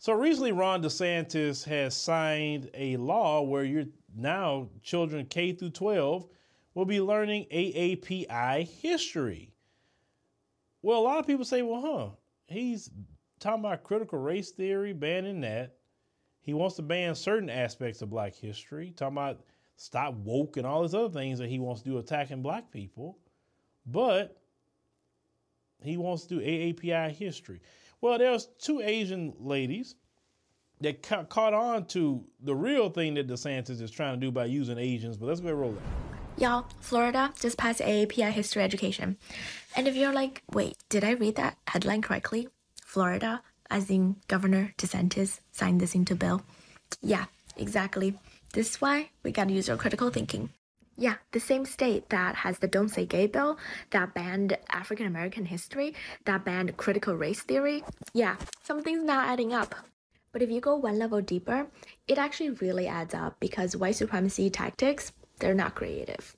So recently, Ron DeSantis has signed a law where you're now children K through 12 will be learning AAPI history. Well, a lot of people say, well, huh, he's talking about critical race theory, banning that. He wants to ban certain aspects of black history, talking about stop woke and all these other things that he wants to do attacking black people. But he wants to do AAPI history. Well, there's two Asian ladies that ca- caught on to the real thing that DeSantis is trying to do by using Asians, but let's go roll it. Y'all, Florida just passed AAPI history education. And if you're like, wait, did I read that headline correctly? Florida, as in Governor DeSantis, signed this into bill? Yeah, exactly. This is why we gotta use our critical thinking. Yeah, the same state that has the Don't Say Gay bill, that banned African American history, that banned critical race theory. Yeah, something's not adding up. But if you go one level deeper, it actually really adds up because white supremacy tactics, they're not creative.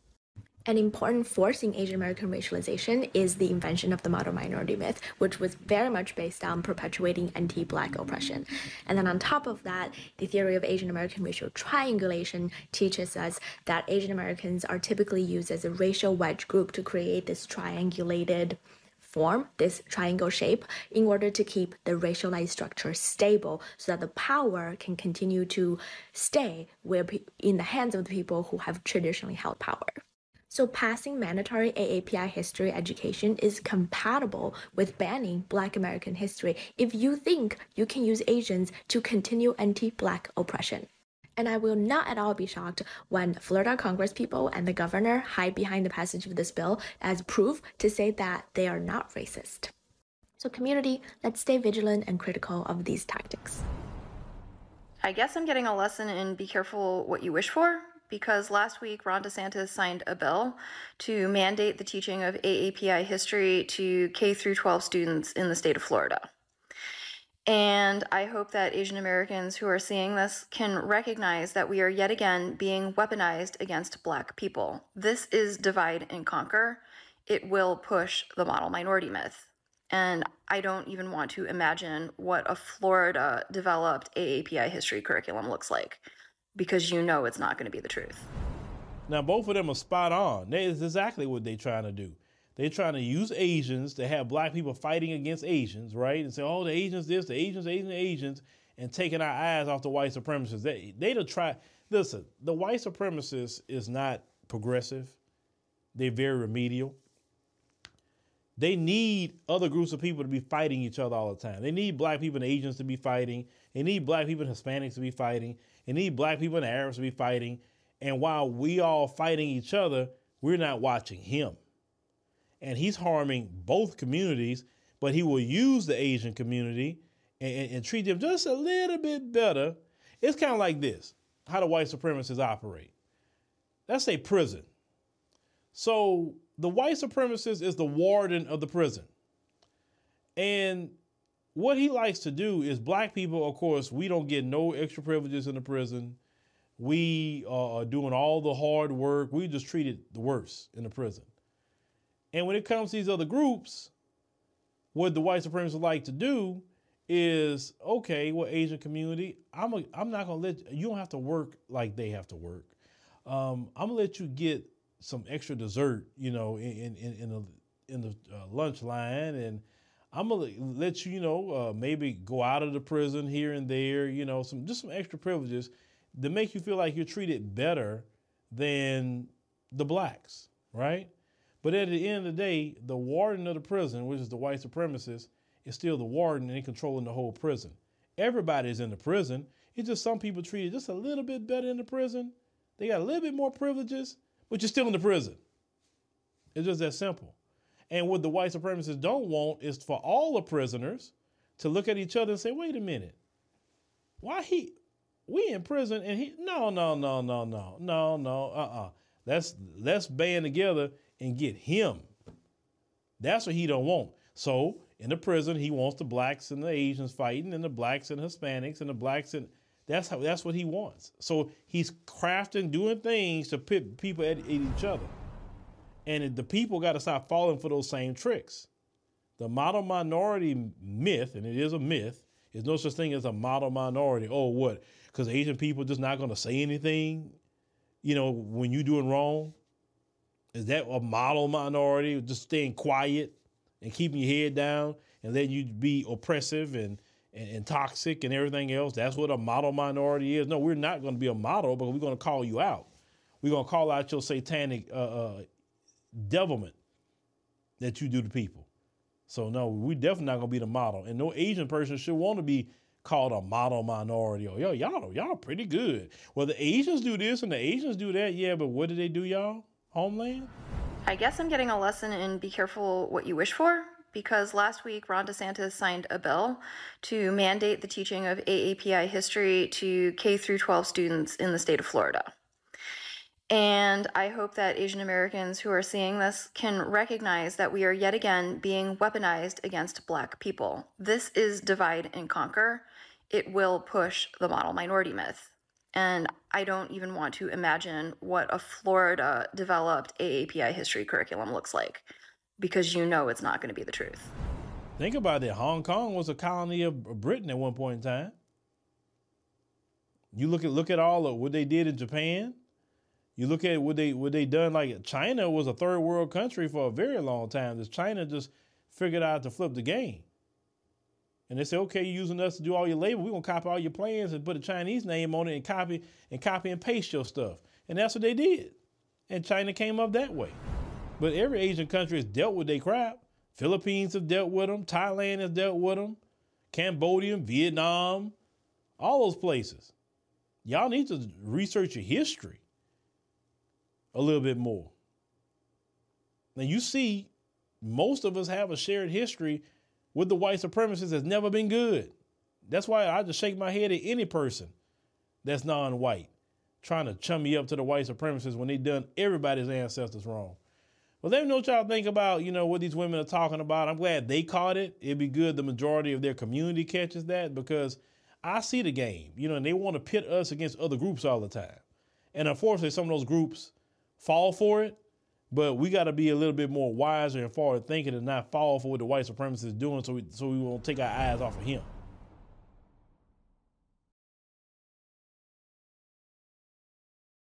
An important force in Asian American racialization is the invention of the model minority myth, which was very much based on perpetuating anti black oppression. And then on top of that, the theory of Asian American racial triangulation teaches us that Asian Americans are typically used as a racial wedge group to create this triangulated form, this triangle shape, in order to keep the racialized structure stable so that the power can continue to stay in the hands of the people who have traditionally held power. So passing mandatory AAPI history education is compatible with banning Black American history if you think you can use Asians to continue anti-Black oppression. And I will not at all be shocked when Florida Congress people and the governor hide behind the passage of this bill as proof to say that they are not racist. So, community, let's stay vigilant and critical of these tactics. I guess I'm getting a lesson in be careful what you wish for because last week Ron DeSantis signed a bill to mandate the teaching of AAPI history to K through 12 students in the state of Florida. And I hope that Asian Americans who are seeing this can recognize that we are yet again being weaponized against Black people. This is divide and conquer. It will push the model minority myth. And I don't even want to imagine what a Florida developed AAPI history curriculum looks like because you know it's not going to be the truth. Now, both of them are spot on. That is exactly what they're trying to do. They're trying to use Asians to have black people fighting against Asians, right? And say, oh, the Asians this, the Asians, Asians, Asians, and taking our eyes off the white supremacists. They, they'd try. Listen, the white supremacist is not progressive. They're very remedial. They need other groups of people to be fighting each other all the time. They need black people and Asians to be fighting. They need black people and Hispanics to be fighting. They need black people and Arabs to be fighting. And while we all fighting each other, we're not watching him. And he's harming both communities, but he will use the Asian community and, and, and treat them just a little bit better. It's kind of like this how the white supremacists operate. Let's say prison. So the white supremacist is the warden of the prison. And what he likes to do is black people, of course, we don't get no extra privileges in the prison. We are doing all the hard work. We just treated the worst in the prison. And when it comes to these other groups, what the white supremacists like to do is okay, well, Asian community, I'm a, I'm not gonna let you don't have to work like they have to work. Um, I'm gonna let you get some extra dessert, you know, in in in the in the uh, lunch line, and I'm gonna let you, you know, uh, maybe go out of the prison here and there, you know, some just some extra privileges to make you feel like you're treated better than the blacks, right? But at the end of the day, the warden of the prison, which is the white supremacist, is still the warden and controlling the whole prison. Everybody's in the prison. It's just some people treated just a little bit better in the prison. They got a little bit more privileges, but you're still in the prison. It's just that simple. And what the white supremacists don't want is for all the prisoners to look at each other and say, wait a minute, why he, we in prison and he, no, no, no, no, no, no, no, uh-uh. Let's, let's band together and get him. That's what he don't want. So in the prison, he wants the blacks and the Asians fighting and the blacks and Hispanics and the blacks and that's how that's what he wants. So he's crafting, doing things to pit people at, at each other. And the people got to stop falling for those same tricks. The model minority myth, and it is a myth, is no such thing as a model minority. Oh, what? Because Asian people just not going to say anything, you know, when you're doing wrong? Is that a model minority, just staying quiet and keeping your head down and letting you be oppressive and, and, and toxic and everything else? That's what a model minority is. No, we're not going to be a model, but we're going to call you out. We're going to call out your satanic uh, uh, devilment that you do to people. So no, we definitely not gonna be the model, and no Asian person should want to be called a model minority. Or yo, y'all, y'all pretty good. Well, the Asians do this and the Asians do that. Yeah, but what do they do, y'all? Homeland. I guess I'm getting a lesson in be careful what you wish for because last week Ron DeSantis signed a bill to mandate the teaching of AAPI history to K through 12 students in the state of Florida. And I hope that Asian Americans who are seeing this can recognize that we are yet again being weaponized against Black people. This is divide and conquer. It will push the model minority myth. And I don't even want to imagine what a Florida developed AAPI history curriculum looks like because you know it's not going to be the truth. Think about it. Hong Kong was a colony of Britain at one point in time. You look at look at all of what they did in Japan you look at what they what they done. Like China was a third world country for a very long time. This China just figured out to flip the game. And they say, okay, you're using us to do all your labor. We're gonna copy all your plans and put a Chinese name on it and copy and copy and paste your stuff. And that's what they did. And China came up that way. But every Asian country has dealt with their crap. Philippines have dealt with them. Thailand has dealt with them. Cambodia, Vietnam, all those places. Y'all need to research your history a little bit more. Now you see, most of us have a shared history with the white supremacists that's never been good. That's why I just shake my head at any person that's non-white trying to chum me up to the white supremacists when they done everybody's ancestors wrong. Well, let me know what y'all think about, you know, what these women are talking about. I'm glad they caught it. It'd be good the majority of their community catches that because I see the game, you know, and they want to pit us against other groups all the time. And unfortunately, some of those groups fall for it, but we got to be a little bit more wiser and forward thinking and not fall for what the white supremacist is doing so we, so we won't take our eyes off of him.